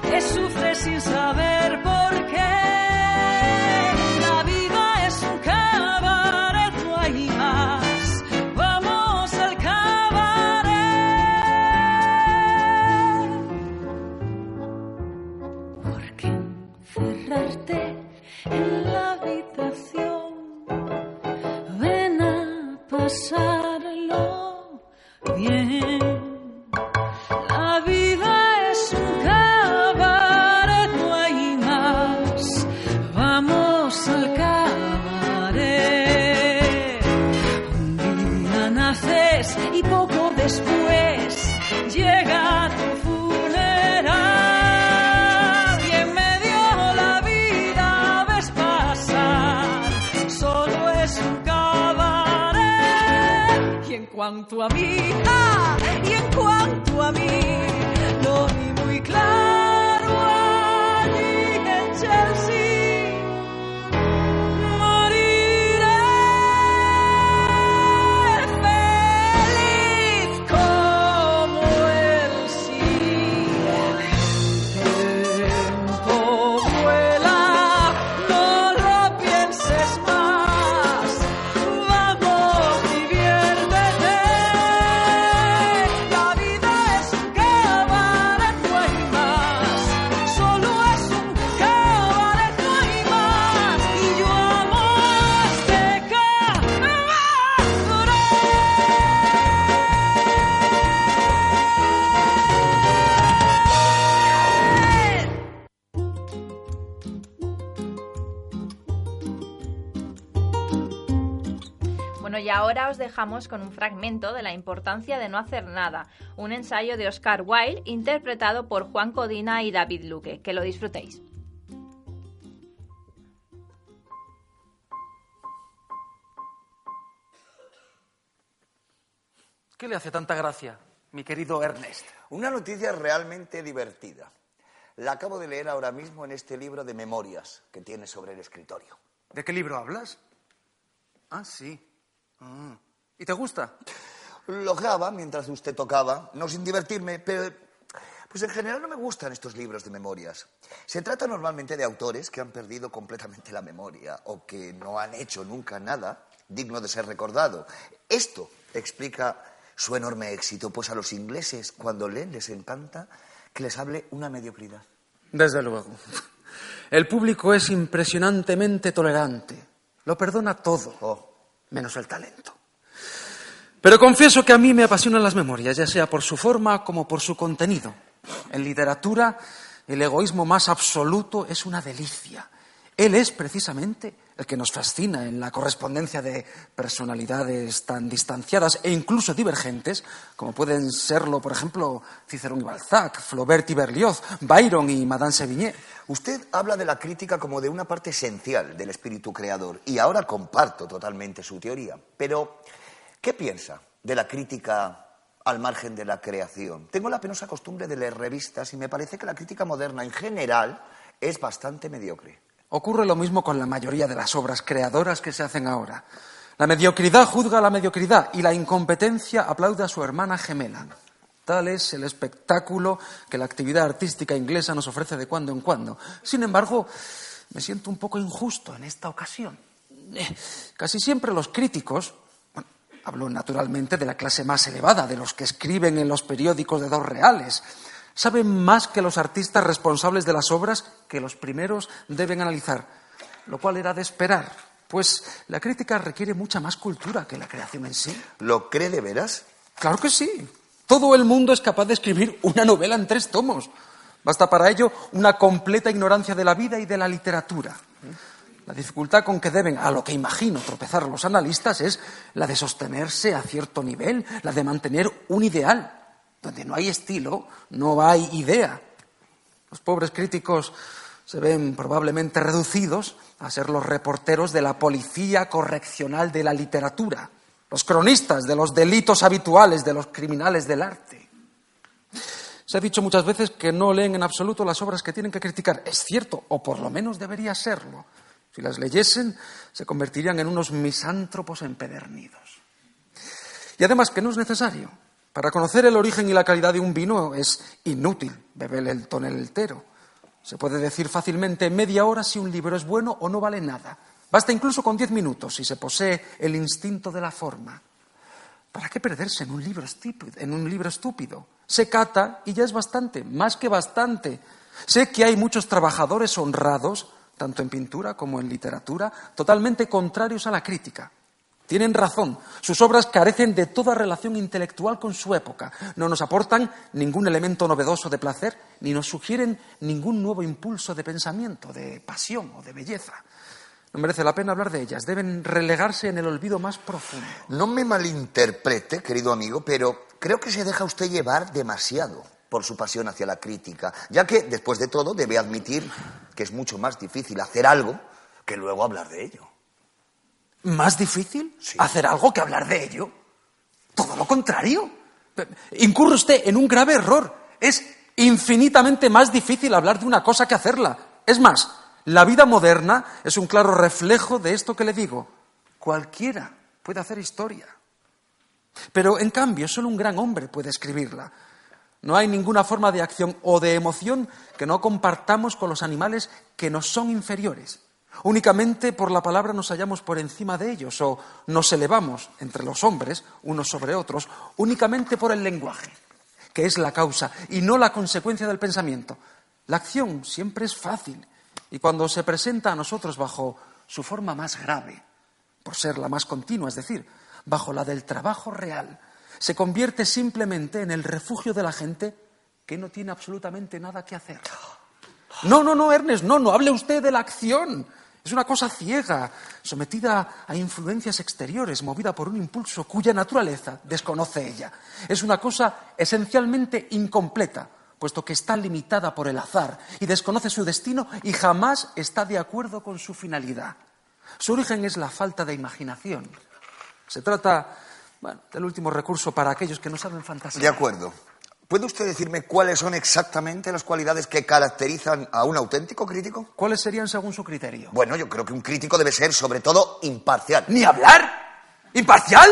que sufre sin saber por pasarlo bien. Cabaret. Y en cuanto a mí, con un fragmento de La importancia de no hacer nada, un ensayo de Oscar Wilde interpretado por Juan Codina y David Luque. Que lo disfrutéis. ¿Qué le hace tanta gracia, mi querido Ernest? Una noticia realmente divertida. La acabo de leer ahora mismo en este libro de memorias que tiene sobre el escritorio. ¿De qué libro hablas? Ah, sí. Ah. ¿Y te gusta? Lo graba mientras usted tocaba, no sin divertirme, pero pues en general no me gustan estos libros de memorias. Se trata normalmente de autores que han perdido completamente la memoria o que no han hecho nunca nada digno de ser recordado. Esto explica su enorme éxito, pues a los ingleses cuando leen les encanta que les hable una mediocridad. Desde luego. El público es impresionantemente tolerante. Lo perdona todo, Oh, menos el talento. Pero confieso que a mí me apasionan las memorias, ya sea por su forma como por su contenido. En literatura, el egoísmo más absoluto es una delicia. Él es precisamente el que nos fascina en la correspondencia de personalidades tan distanciadas e incluso divergentes, como pueden serlo, por ejemplo, Cicerón y Balzac, Flaubert y Berlioz, Byron y Madame Sévigné. Usted habla de la crítica como de una parte esencial del espíritu creador y ahora comparto totalmente su teoría. Pero, ¿qué piensa de la crítica al margen de la creación? Tengo la penosa costumbre de leer revistas y me parece que la crítica moderna en general es bastante mediocre. Ocurre lo mismo con la mayoría de las obras creadoras que se hacen ahora. La mediocridad juzga a la mediocridad y la incompetencia aplaude a su hermana gemela. Tal es el espectáculo que la actividad artística inglesa nos ofrece de cuando en cuando. Sin embargo, me siento un poco injusto en esta ocasión. Eh, Casi siempre los críticos, hablo naturalmente de la clase más elevada, de los que escriben en los periódicos de dos reales, saben más que los artistas responsables de las obras que los primeros deben analizar, lo cual era de esperar, pues la crítica requiere mucha más cultura que la creación en sí. ¿Lo cree de veras? Claro que sí. Todo el mundo es capaz de escribir una novela en tres tomos. Basta para ello una completa ignorancia de la vida y de la literatura. La dificultad con que deben, a lo que imagino, tropezar los analistas es la de sostenerse a cierto nivel, la de mantener un ideal. Donde no hay estilo, no hay idea. Los pobres críticos se ven probablemente reducidos a ser los reporteros de la policía correccional de la literatura, los cronistas de los delitos habituales de los criminales del arte. Se ha dicho muchas veces que no leen en absoluto las obras que tienen que criticar. Es cierto, o por lo menos debería serlo. Si las leyesen, se convertirían en unos misántropos empedernidos. Y además que no es necesario. Para conocer el origen y la calidad de un vino es inútil beber el toneltero. Se puede decir fácilmente en media hora si un libro es bueno o no vale nada. Basta incluso con diez minutos si se posee el instinto de la forma. ¿Para qué perderse en un libro estúpido? En un libro estúpido? Se cata y ya es bastante, más que bastante. Sé que hay muchos trabajadores honrados, tanto en pintura como en literatura, totalmente contrarios a la crítica. Tienen razón, sus obras carecen de toda relación intelectual con su época, no nos aportan ningún elemento novedoso de placer, ni nos sugieren ningún nuevo impulso de pensamiento, de pasión o de belleza. No merece la pena hablar de ellas, deben relegarse en el olvido más profundo. No me malinterprete, querido amigo, pero creo que se deja usted llevar demasiado por su pasión hacia la crítica, ya que, después de todo, debe admitir que es mucho más difícil hacer algo que luego hablar de ello. ¿Más difícil hacer algo que hablar de ello? Todo lo contrario. Incurre usted en un grave error. Es infinitamente más difícil hablar de una cosa que hacerla. Es más, la vida moderna es un claro reflejo de esto que le digo. Cualquiera puede hacer historia. Pero, en cambio, solo un gran hombre puede escribirla. No hay ninguna forma de acción o de emoción que no compartamos con los animales que nos son inferiores. Únicamente por la palabra nos hallamos por encima de ellos o nos elevamos entre los hombres, unos sobre otros, únicamente por el lenguaje, que es la causa y no la consecuencia del pensamiento. La acción siempre es fácil y cuando se presenta a nosotros bajo su forma más grave, por ser la más continua, es decir, bajo la del trabajo real, se convierte simplemente en el refugio de la gente que no tiene absolutamente nada que hacer. No, no, no, Ernest, no, no hable usted de la acción. Es una cosa ciega, sometida a influencias exteriores, movida por un impulso cuya naturaleza desconoce ella. Es una cosa esencialmente incompleta, puesto que está limitada por el azar y desconoce su destino y jamás está de acuerdo con su finalidad. Su origen es la falta de imaginación. Se trata bueno, del último recurso para aquellos que no saben fantasía. De acuerdo. ¿Puede usted decirme cuáles son exactamente las cualidades que caracterizan a un auténtico crítico? ¿Cuáles serían según su criterio? Bueno, yo creo que un crítico debe ser, sobre todo, imparcial. ¿Ni hablar? ¿Imparcial?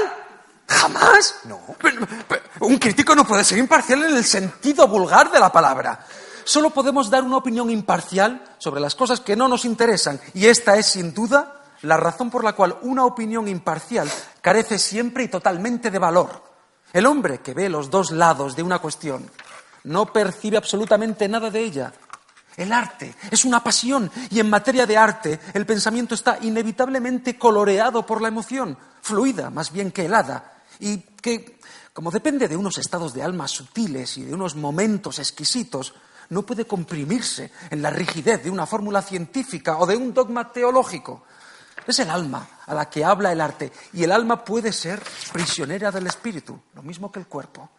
¿Jamás? No. Pero- pero un crítico no puede ser imparcial en el sentido vulgar de la palabra. Solo podemos dar una opinión imparcial sobre las cosas que no nos interesan. Y esta es, sin duda, la razón por la cual una opinión imparcial carece siempre y totalmente de valor. El hombre que ve los dos lados de una cuestión no percibe absolutamente nada de ella. El arte es una pasión y en materia de arte el pensamiento está inevitablemente coloreado por la emoción, fluida más bien que helada, y que, como depende de unos estados de alma sutiles y de unos momentos exquisitos, no puede comprimirse en la rigidez de una fórmula científica o de un dogma teológico. Es el alma a la que habla el arte y el alma puede ser prisionera del espíritu, lo mismo que el cuerpo.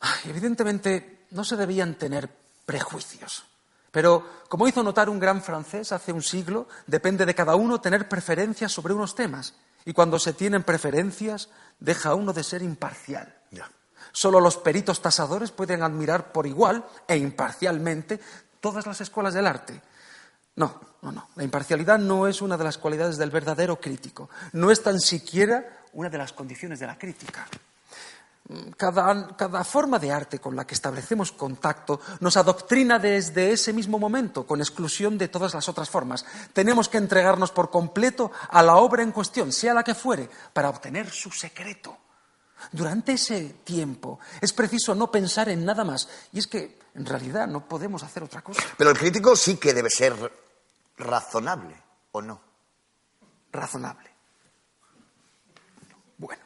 Ay, Evidentemente no se debían tener prejuicios. Pero, como hizo notar un gran francés hace un siglo, depende de cada uno tener preferencias sobre unos temas. Y cuando se tienen preferencias, deja uno de ser imparcial. Solo los peritos tasadores pueden admirar por igual e imparcialmente todas las escuelas del arte. No, no, no. La imparcialidad no es una de las cualidades del verdadero crítico. No es tan siquiera una de las condiciones de la crítica. Cada, cada, forma de arte con la que establecemos contacto nos adoctrina desde ese mismo momento, con exclusión de todas las otras formas. Tenemos que entregarnos por completo a la obra en cuestión, sea la que fuere, para obtener su secreto. Durante ese tiempo es preciso no pensar en nada más. Y es que, en realidad, no podemos hacer otra cosa. Pero el crítico sí que debe ser razonable, ¿o no? Razonable. Bueno.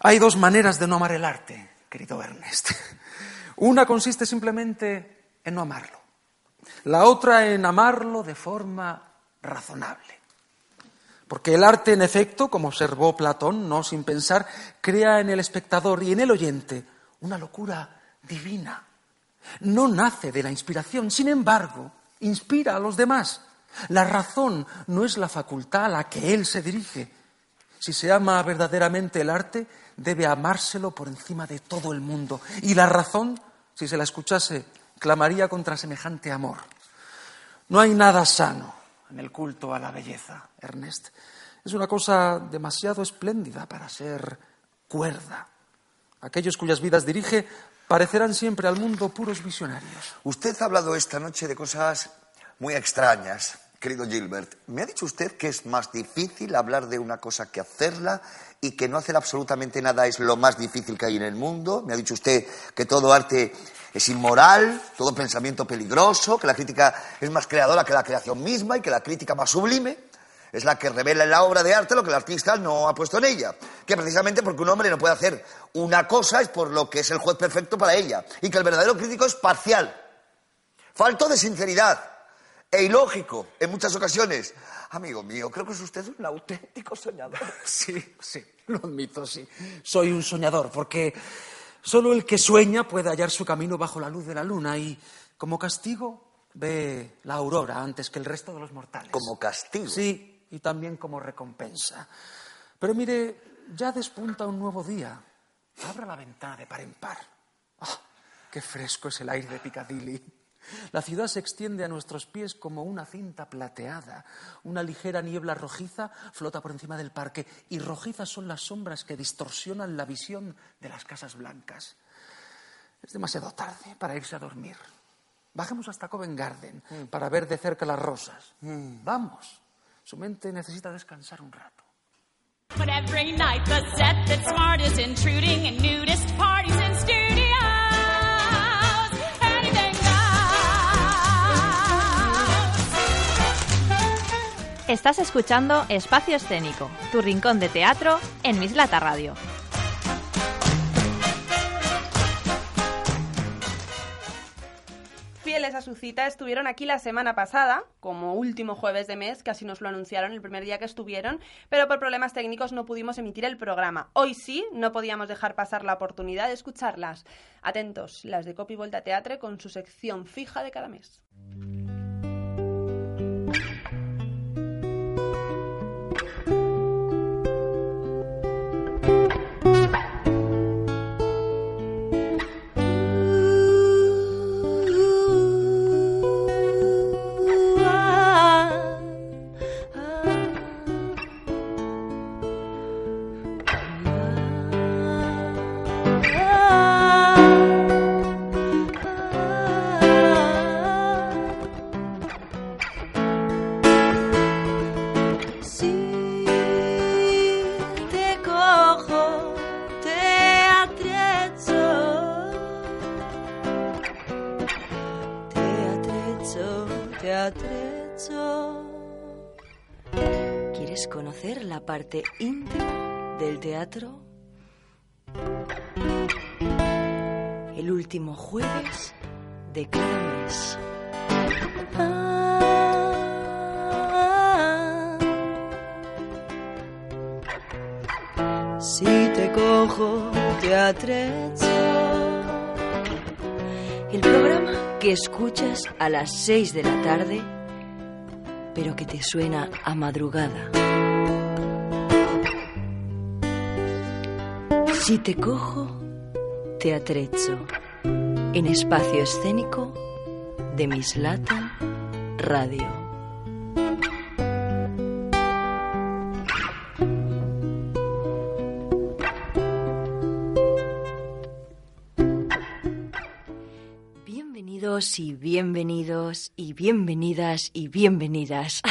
Hay dos maneras de no amar el arte, querido Ernest. Una consiste simplemente en no amarlo. La otra en amarlo de forma razonable. Porque el arte, en efecto, como observó Platón, no sin pensar, crea en el espectador y en el oyente una locura divina. No nace de la inspiración, sin embargo, inspira a los demás. La razón no es la facultad a la que él se dirige. Si se ama verdaderamente el arte, debe amárselo por encima de todo el mundo. Y la razón, si se la escuchase, clamaría contra semejante amor. No hay nada sano en el culto a la belleza, Ernest. Es una cosa demasiado espléndida para ser cuerda. Aquellos cuyas vidas dirige parecerán siempre al mundo puros visionarios. Usted ha hablado esta noche de cosas muy extrañas, querido Gilbert. ¿Me ha dicho usted que es más difícil hablar de una cosa que hacerla y que no hacer absolutamente nada es lo más difícil que hay en el mundo? ¿Me ha dicho usted que todo arte es inmoral, todo pensamiento peligroso, que la crítica es más creadora que la creación misma y que la crítica más sublime es la que revela en la obra de arte lo que el artista no ha puesto en ella. Que precisamente porque un hombre no puede hacer una cosa es por lo que es el juez perfecto para ella. Y que el verdadero crítico es parcial, falto de sinceridad e ilógico en muchas ocasiones. Amigo mío, creo que es usted un auténtico soñador. Sí, sí, lo admito, sí. Soy un soñador porque Solo el que sueña puede hallar su camino bajo la luz de la luna y, como castigo, ve la aurora antes que el resto de los mortales. ¿Como castigo? Sí, y también como recompensa. Pero mire, ya despunta un nuevo día. Abra la ventana de par en par. ¡Ah! ¡Qué fresco es el aire de Piccadilly! La ciudad se extiende a nuestros pies como una cinta plateada. Una ligera niebla rojiza flota por encima del parque y rojizas son las sombras que distorsionan la visión de las casas blancas. Es demasiado tarde para irse a dormir. Bajemos hasta Covent Garden para ver de cerca las rosas. Vamos. Su mente necesita descansar un rato. But every night the set that's smart is intruding and nudist parties in studios. Anything goes. Estás escuchando Espacio Escénico, tu rincón de teatro en Mislata Radio. A su cita, estuvieron aquí la semana pasada, como último jueves de mes, casi nos lo anunciaron el primer día que estuvieron, pero por problemas técnicos no pudimos emitir el programa. Hoy sí, no podíamos dejar pasar la oportunidad de escucharlas. Atentos, las de Copy Volta Teatre con su sección fija de cada mes. Parte íntima del teatro? El último jueves de cada mes. Si te cojo, te atrezo. El programa que escuchas a las 6 de la tarde, pero que te suena a madrugada. Si te cojo, te atrecho. En espacio escénico de Mislata Radio. Bienvenidos y bienvenidos y bienvenidas y bienvenidas.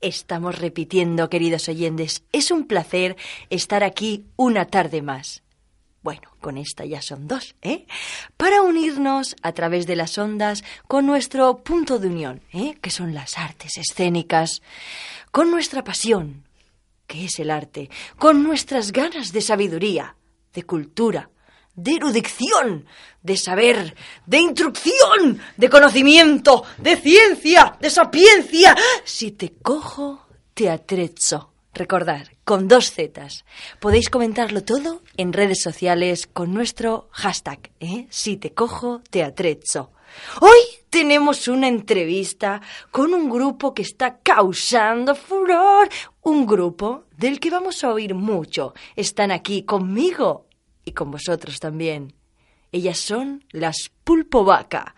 Estamos repitiendo, queridos oyentes, es un placer estar aquí una tarde más. Bueno, con esta ya son dos, ¿eh? Para unirnos a través de las ondas con nuestro punto de unión, ¿eh? Que son las artes escénicas, con nuestra pasión, que es el arte, con nuestras ganas de sabiduría, de cultura, de erudición, de saber, de instrucción, de conocimiento, de ciencia, de sapiencia. Si te cojo, te atrezo. Recordar, con dos zetas. Podéis comentarlo todo en redes sociales con nuestro hashtag, ¿eh? Si te cojo, te atrezo. Hoy tenemos una entrevista con un grupo que está causando furor. Un grupo del que vamos a oír mucho. Están aquí conmigo y con vosotros también. Ellas son las Pulpo Vaca.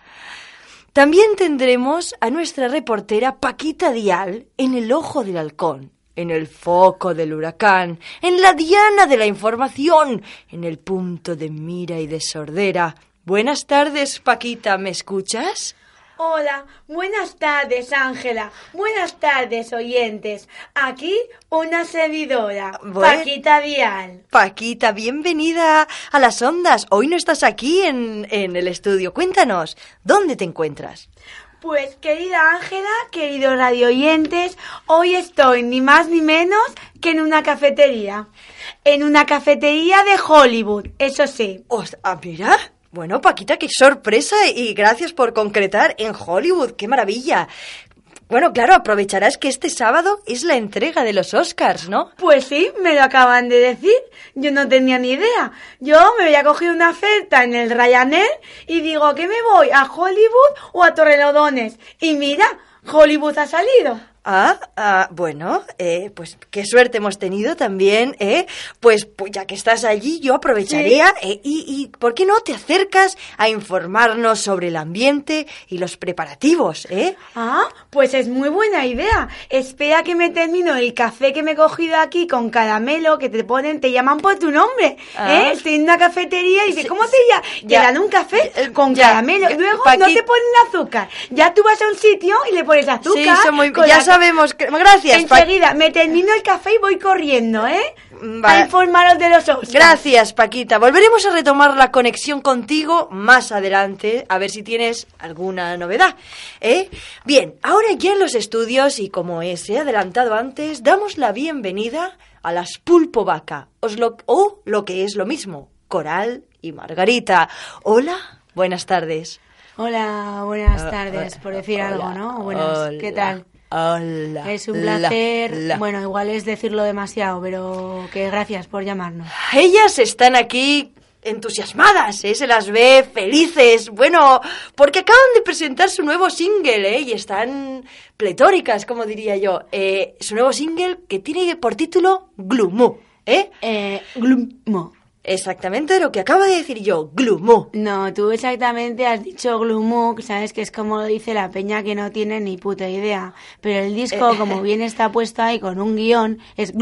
También tendremos a nuestra reportera Paquita Dial en el ojo del halcón, en el foco del huracán, en la diana de la información, en el punto de mira y de sordera. Buenas tardes, Paquita, ¿me escuchas? Hola, buenas tardes Ángela, buenas tardes oyentes. Aquí una servidora, Paquita Dial. Paquita, bienvenida a las ondas. Hoy no estás aquí en, en el estudio. Cuéntanos, ¿dónde te encuentras? Pues querida Ángela, queridos radio oyentes, hoy estoy ni más ni menos que en una cafetería. En una cafetería de Hollywood, eso sí. Os- ah, mira. Bueno, Paquita, qué sorpresa y gracias por concretar en Hollywood. ¡Qué maravilla! Bueno, claro, aprovecharás que este sábado es la entrega de los Oscars, ¿no? Pues sí, me lo acaban de decir. Yo no tenía ni idea. Yo me había cogido una oferta en el Ryanair y digo que me voy a Hollywood o a Torrelodones. Y mira, Hollywood ha salido. Ah, ah, bueno, eh, pues qué suerte hemos tenido también, ¿eh? Pues, pues ya que estás allí, yo aprovecharía eh, y, y, ¿por qué no te acercas a informarnos sobre el ambiente y los preparativos, eh? Ah, pues es muy buena idea. Espera que me termino el café que me he cogido aquí con caramelo que te ponen, te llaman por tu nombre. Ah. ¿eh? Estoy en una cafetería y dice, ¿cómo te llamas? Te ya. dan un café con ya. caramelo. Y luego no te ponen azúcar. Ya tú vas a un sitio y le pones azúcar. Son muy- con ya sabemos que- gracias, Pa- Enseguida, me termino el café y voy corriendo, ¿eh? va. A informaros de los Oscars. Gracias, Paquita. Volveremos a retomar la conexión contigo más adelante, a ver si tienes alguna novedad. ¿eh? Bien, ahora ya en los estudios, y como os he adelantado antes, damos la bienvenida a las Pulpo Vaca, os lo- o lo que es lo mismo, Coral y Margarita. Hola, buenas tardes. Hola, buenas Ah, tardes, por decir hola, algo, ¿no? Buenas, ¿qué hola, tal? Hola. Es un la, placer. la. Bueno, igual es decirlo demasiado, pero que gracias por llamarnos. Ellas están aquí entusiasmadas, ¿eh? se las ve felices, bueno, porque acaban de presentar su nuevo single, ¿eh? y están pletóricas, como diría yo. Eh, su nuevo single que tiene por título Glumu, ¿eh? Eh, Glumo. Exactamente lo que acabo de decir yo, Glumu. No, tú exactamente has dicho Glumuk, sabes que es como lo dice la peña que no tiene ni puta idea. Pero el disco, Eh, como bien está puesto ahí con un guion, es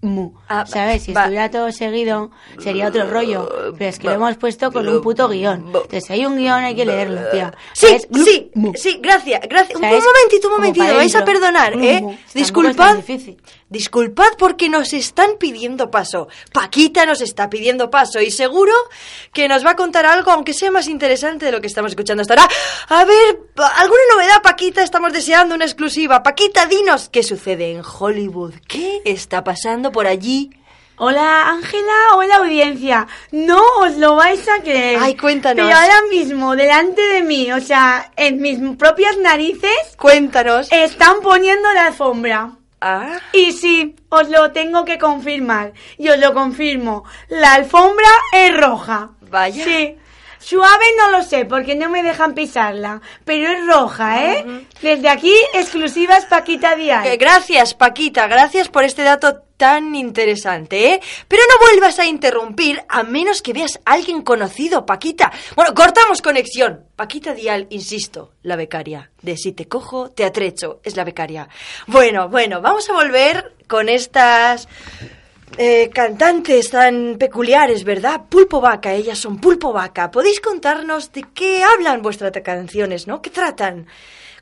Glummu. Ah, ¿Sabes? Si estuviera todo seguido, sería otro rollo. Pero es que lo hemos puesto con un puto guion. Entonces, si hay un guion, hay que leerlo, tío. Sí, sí, sí, gracias, gracias. Un, momentito, un momentito, vais a perdonar, ¿eh? Disculpad, disculpad porque nos están pidiendo paso. Paquita nos está pidiendo paso y seguro que nos va a contar algo, aunque sea más interesante de lo que estamos escuchando hasta ahora. A ver, ¿alguna novedad, Paquita? Estamos deseando una exclusiva. Paquita, dinos qué sucede en Hollywood. ¿Qué está pasando por allí? Hola Ángela, hola audiencia. No os lo vais a creer. Ay, cuéntanos. Pero ahora mismo, delante de mí, o sea, en mis propias narices, Cuéntanos. están poniendo la alfombra. Ah, Y sí, os lo tengo que confirmar. Y os lo confirmo. La alfombra es roja. Vaya. Sí. Suave no lo sé, porque no me dejan pisarla. Pero es roja, ¿eh? Desde aquí, exclusivas Paquita Díaz. Eh, gracias, Paquita, gracias por este dato tan interesante, ¿eh? Pero no vuelvas a interrumpir a menos que veas a alguien conocido, Paquita. Bueno, cortamos conexión. Paquita Dial, insisto, la becaria. De si te cojo, te atrecho, es la becaria. Bueno, bueno, vamos a volver con estas eh, cantantes tan peculiares, ¿verdad? Pulpo Vaca, ellas son Pulpo Vaca. ¿Podéis contarnos de qué hablan vuestras canciones, no? ¿Qué tratan?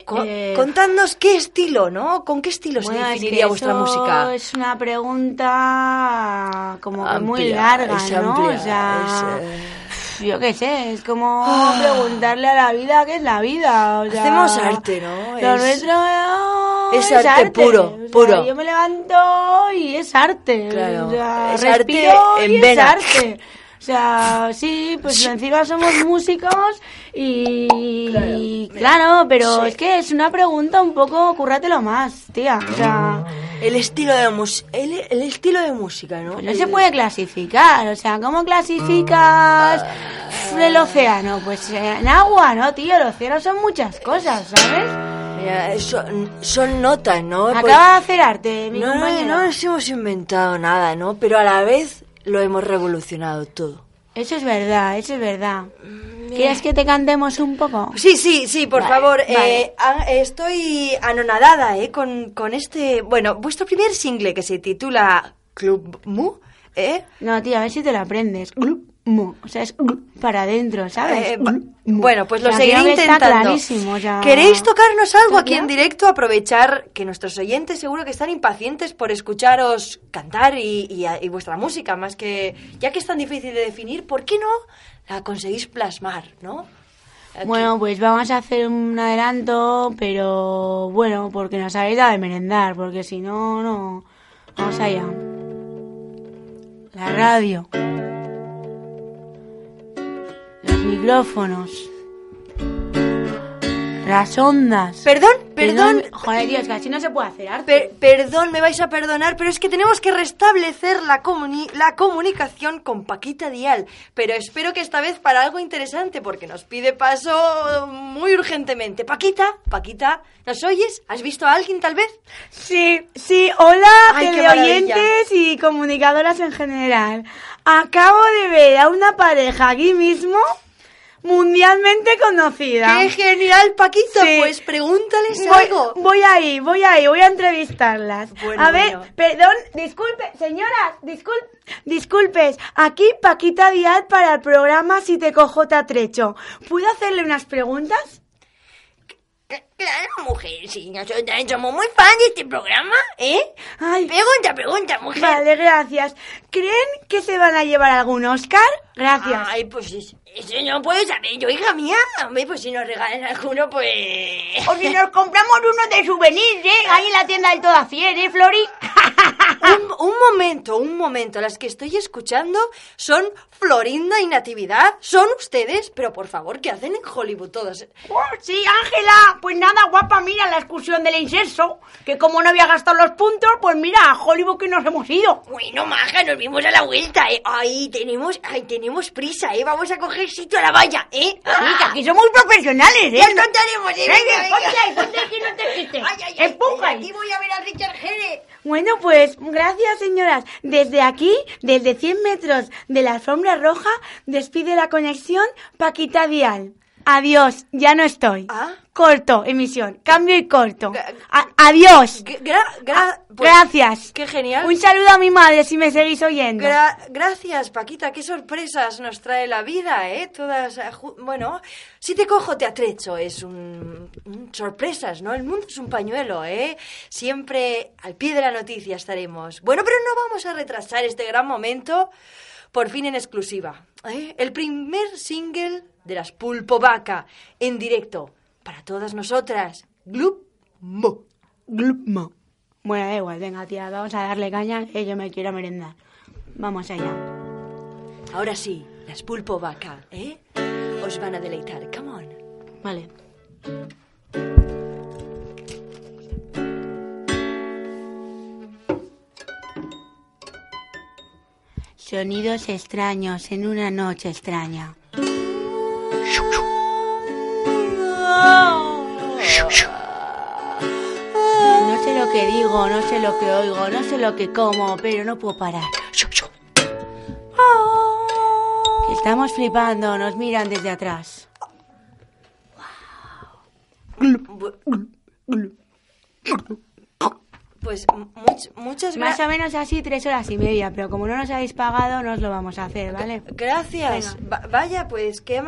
Co- Eh, contadnos qué estilo, ¿no? ¿Con qué estilo se Bueno, es definiría que vuestra eso música? Es una pregunta como que muy Amplia, larga, es ¿no? amplia, o sea, es, yo qué sé, es como Ah. preguntarle a la vida qué es la vida. o sea, Hacemos arte, ¿no? Lo Es- nuestro es arte puro, o sea, puro. Yo me levanto y es arte. Claro, o sea, es arte en y vena. es arte. O sea, sí, pues encima somos músicos y claro, pero Sí. es que es una pregunta un poco, cúrratelo más, tía. O sea, El estilo de mus- el, el estilo de música, ¿no? no se puede clasificar. O sea, ¿cómo clasificas el océano? Pues en agua, ¿no, tío? El océano son muchas cosas, ¿sabes? Mira, son, son notas, ¿no? Pues- Acaba de hacer arte, mi no, no, compañero. no nos hemos inventado nada, ¿no? Pero a la vez lo hemos revolucionado todo. Eso es verdad, eso es verdad. ¿Quieres que te cantemos un poco? Sí, sí, sí, por Vale, favor. vale. eh, ah, estoy anonadada, ¿eh? Con, con este... Bueno, vuestro primer single que se titula Club Mu, ¿eh? No, tío, a ver si te lo aprendes. Glup, mu. O sea, es para adentro, ¿sabes? Eh, bueno, pues lo sea, seguiré intentando. Está sea- ¿Queréis tocarnos algo aquí ¿Está en directo? Aprovechar que nuestros oyentes seguro que están impacientes por escucharos cantar y, y- y vuestra música, más que... Ya que es tan difícil de definir, ¿por qué no la conseguís plasmar, no? Aquí. Bueno, pues vamos a hacer un adelanto, pero bueno, porque nos habéis dado de merendar, porque si no, no. Vamos allá. La radio. Micrófonos. Las ondas. Perdón, perdón. Joder, Dios, así no se puede hacer arte. Per- perdón, me vais a perdonar, pero es que tenemos que restablecer la, comuni- la comunicación con Paquita Dial. Pero espero que esta vez para algo interesante, porque nos pide paso muy urgentemente. Paquita, Paquita, ¿nos oyes? ¿Has visto a alguien tal vez? Sí, sí, hola, Ay, teleoyentes y comunicadoras en general. Acabo de ver a una pareja aquí mismo mundialmente conocida. ¡Qué genial, Paquita! Sí. Pues pregúntales Voy, algo. voy ahí, voy ahí, voy a entrevistarlas. Bueno, a ver, bueno. perdón, disculpe, señoras, disculpe, disculpes, aquí Paquita Díaz para el programa Si te cojo te atrecho. ¿Puedo hacerle unas preguntas? Claro, mujer, sí, nosotros somos muy fan de este programa, ¿eh? Ay, Pregunta, pregunta, mujer. vale, gracias. ¿Creen que se van a llevar algún Oscar? Gracias. Ay, pues es- eso no puedo saber yo, hija mía. Hombre, pues si nos regalan alguno, pues... O si nos compramos uno de souvenirs, ¿eh? Ahí en la tienda del Toda Fiel, ¿eh, Flori? un, un momento, un momento. Las que estoy escuchando son Florinda y Natividad. Son ustedes, pero por favor, ¿qué hacen en Hollywood todas? Oh, sí, Ángela. Pues nada, guapa, mira la excursión del incenso. Que como no había gastado los puntos, pues mira, a Hollywood que nos hemos ido. Bueno, maja, nos vimos a la vuelta, ¿eh? Ay, tenemos, ay, tenemos prisa, ¿eh? Vamos a coger sitio a la valla, ¿eh? Sí, que aquí somos profesionales, ¿eh? Ya contaremos, ¿eh? Venga, Venga, ponte ahí, ponte aquí, no te quites. Ay, ay, ay, Empuja aquí voy a ver a Richard Gere. Bueno, pues gracias, señoras. Desde aquí, desde 100 metros de la alfombra roja, despide la conexión Paquita Dial. Adiós, ya no estoy. Ah. Corto, emisión. Cambio y corto. A- adiós. Gra- gra- gra- Ah, pues, gracias. Qué genial. Un saludo a mi madre si me seguís oyendo. Gra- gracias, Paquita. Qué sorpresas nos trae la vida, ¿eh? Todas. eh, Bueno, si te cojo, te atrecho. Es un, un- sorpresas, ¿no? El mundo es un pañuelo, ¿eh? Siempre al pie de la noticia estaremos. Bueno, pero no vamos a retrasar este gran momento. Por fin en exclusiva. ¿eh? El primer single de las Pulpo Vaca en directo para todas nosotras. Glup Mo. Glupmo. Bueno, da igual, venga, tía, vamos a darle caña que yo me quiero merendar. Vamos allá. Ahora sí, las Pulpo Vaca, ¿eh? Os van a deleitar. Come on. Vale. Sonidos extraños en una noche extraña. No sé lo que digo, no sé lo que oigo, no sé lo que como, pero no puedo parar. Estamos flipando, nos miran desde atrás. Pues much- muchas Más gracias. o menos así tres horas y media, pero como no nos habéis pagado, no os lo vamos a hacer, ¿vale? Gracias. Va- vaya, pues que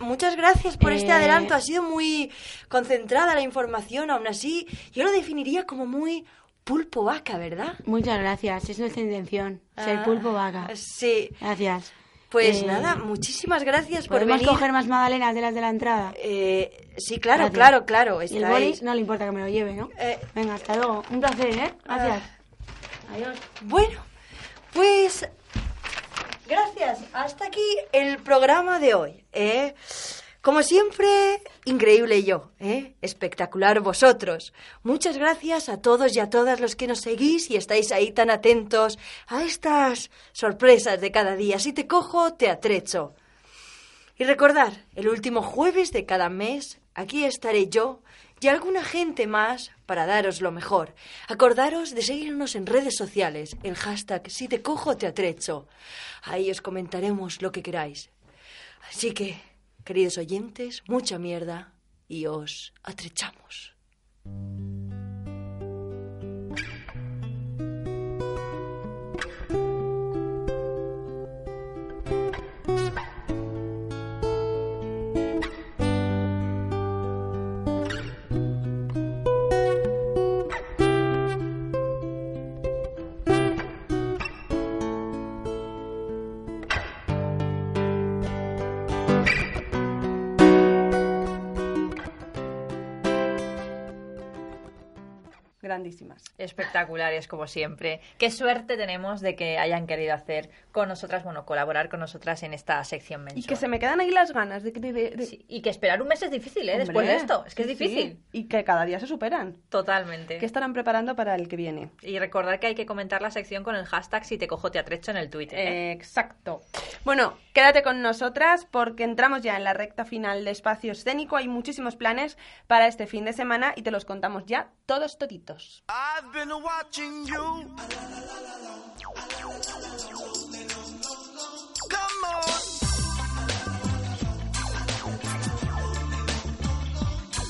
muchas gracias por este Eh, adelanto. Ha sido muy concentrada la información. Aún así, yo lo definiría como muy pulpo vaca, ¿verdad? Muchas gracias, es nuestra intención, ser Ah, pulpo vaca. Sí. Gracias. Pues Eh, nada, muchísimas gracias por ¿Podemos venir. coger más magdalenas de las de la entrada? Eh, sí, claro, Gracias. claro, claro. Y el estáis- boli no le importa que me lo lleve, ¿no? Eh, Venga, hasta luego. Un placer, ¿eh? Gracias. Adiós. Bueno, pues gracias. Hasta aquí el programa de hoy. ¿eh? Como siempre, increíble yo, ¿eh? espectacular vosotros. Muchas gracias a todos y a todas los que nos seguís y estáis ahí tan atentos a estas sorpresas de cada día. Si te cojo, te atrecho. Y recordar, el último jueves de cada mes, aquí estaré yo y alguna gente más para daros lo mejor. Acordaros de seguirnos en redes sociales, el hashtag si te cojo te atrecho. Ahí os comentaremos lo que queráis. Así que, queridos oyentes, mucha mierda y os atrechamos. Grandísimas. Espectaculares, como siempre. Qué suerte tenemos de que hayan querido hacer con nosotras, bueno, colaborar con nosotras en esta sección mensual. Y que se me quedan ahí las ganas de... de- de- y que esperar un mes es difícil, ¿eh? Hombre, Después de esto. Es que es difícil. sí. Y que cada día se superan. Totalmente. ¿Qué estarán preparando para el que viene? Y recordar que hay que comentar la sección con el hashtag si te cojo te atrecho en el Twitter. ¿eh? Exacto. Bueno, quédate con nosotras porque entramos ya en la recta final de Espacio Escénico. Hay muchísimos planes para este fin de semana y te los contamos ya todos toditos. I've been watching you. Come on.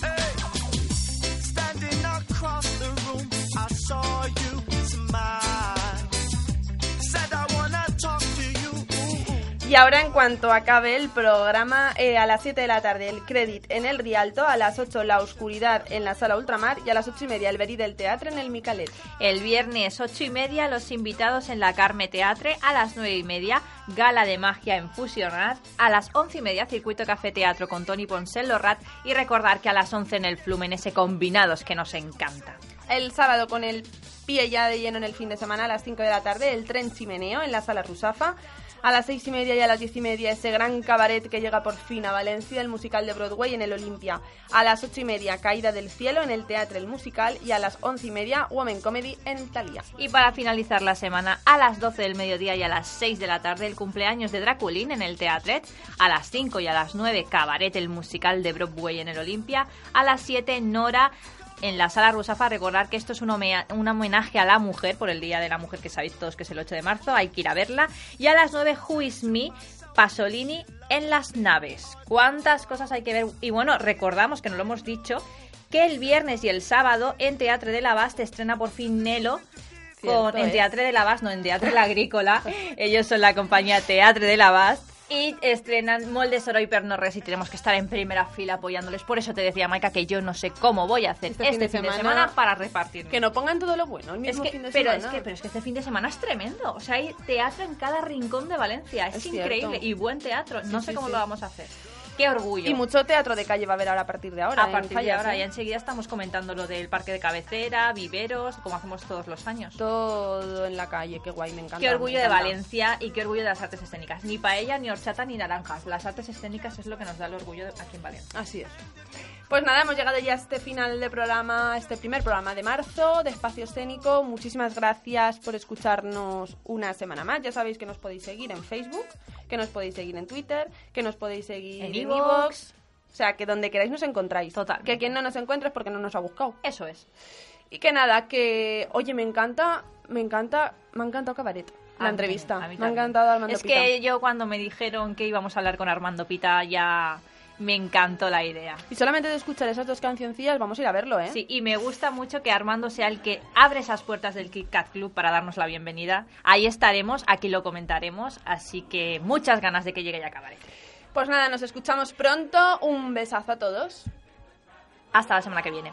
Hey, standing across the room, I saw you smile. Y ahora, en cuanto acabe el programa, eh, a las 7 de la tarde el Credit en el Rialto, a las 8 la Oscuridad en la Sala Ultramar y a las 8 y media el Verí del Teatro en el Micalet. El viernes 8 y media, los invitados en la Carme Teatre. A las 9 y media, Gala de Magia en Fusionat. A las 11 y media, Circuito Café Teatro con Tony Ponsel Lorrat. Y recordar que a las 11 en el Flumen, ese combinados que nos encanta. El sábado con el pie ya de lleno en el fin de semana a las 5 de la tarde, el tren chimeneo en la sala Rusafa. A las 6 y media y a las 10 y media ese gran cabaret que llega por fin a Valencia, el musical de Broadway en el Olimpia. A las 8 y media Caída del Cielo en el Teatro El Musical y a las 11 y media Woman Comedy en Italia. Y para finalizar la semana, a las 12 del mediodía y a las 6 de la tarde, el cumpleaños de Draculín en el Teatret. A las 5 y a las 9, Cabaret, el musical de Broadway en el Olimpia. A las 7, Nora en la sala Rusafa. Recordar que esto es un, home- un homenaje a la mujer por el Día de la Mujer que sabéis todos que es el 8 de marzo. Hay que ir a verla. Y a las 9, Who is Me, Pasolini en las naves. ¿Cuántas cosas hay que ver? Y bueno, recordamos que no lo hemos dicho que el viernes y el sábado en Teatro de la Bast estrena por fin Nelo Cierto con, en. Teatre de la Bast, no en Teatre la Agrícola. Ellos son la compañía Teatre de la Bast. Y estrenan Moldes Oro y Pernorres y tenemos que estar en primera fila apoyándoles. Por eso te decía, Maika, que yo no sé cómo voy a hacer este, fin, de, semana, para repartir. Que no pongan todo lo bueno el Es mismo que, fin de pero, semana. es que, pero es que este fin de semana es tremendo. O sea, hay teatro en cada rincón de Valencia. Es, Es increíble. cierto. Y buen teatro. no Sí, sé sí, cómo sí. lo vamos a hacer. Qué orgullo. Y mucho teatro de calle va a haber ahora a partir de ahora. A partir de ahora, ¿eh? ya enseguida estamos comentando lo del parque de cabecera, viveros, como hacemos todos los años. Todo en la calle, qué guay, me encanta. Qué orgullo de. Valencia y qué orgullo de las artes escénicas. Ni paella, ni horchata, ni naranjas. Las artes escénicas es lo que nos da el orgullo aquí en Valencia. Así es. Pues nada, hemos llegado ya a este final de programa, este primer programa de marzo de Espacio Escénico. Muchísimas gracias por escucharnos una semana más. Ya sabéis que nos podéis seguir en Facebook, que nos podéis seguir en Twitter, que nos podéis seguir En iVoox. iVoox. O sea, que donde queráis nos encontráis. Total. Que quien no nos encuentre es porque no nos ha buscado. Eso es. Y que nada, que oye, me encanta, me encanta, me ha encantado Cabaret, la A entrevista. mí me ha encantado Armando Es Pita. que yo cuando me dijeron que íbamos a hablar con Armando Pita ya Me encantó la idea. Y solamente de escuchar esas dos cancioncillas vamos a ir a verlo, ¿eh? Sí, y me gusta mucho que Armando sea el que abre esas puertas del Kit Kat Club para darnos la bienvenida. Ahí estaremos, aquí lo comentaremos, así que muchas ganas de que llegue ya Cabaret. Pues nada, nos escuchamos pronto. Un besazo a todos. Hasta la semana que viene.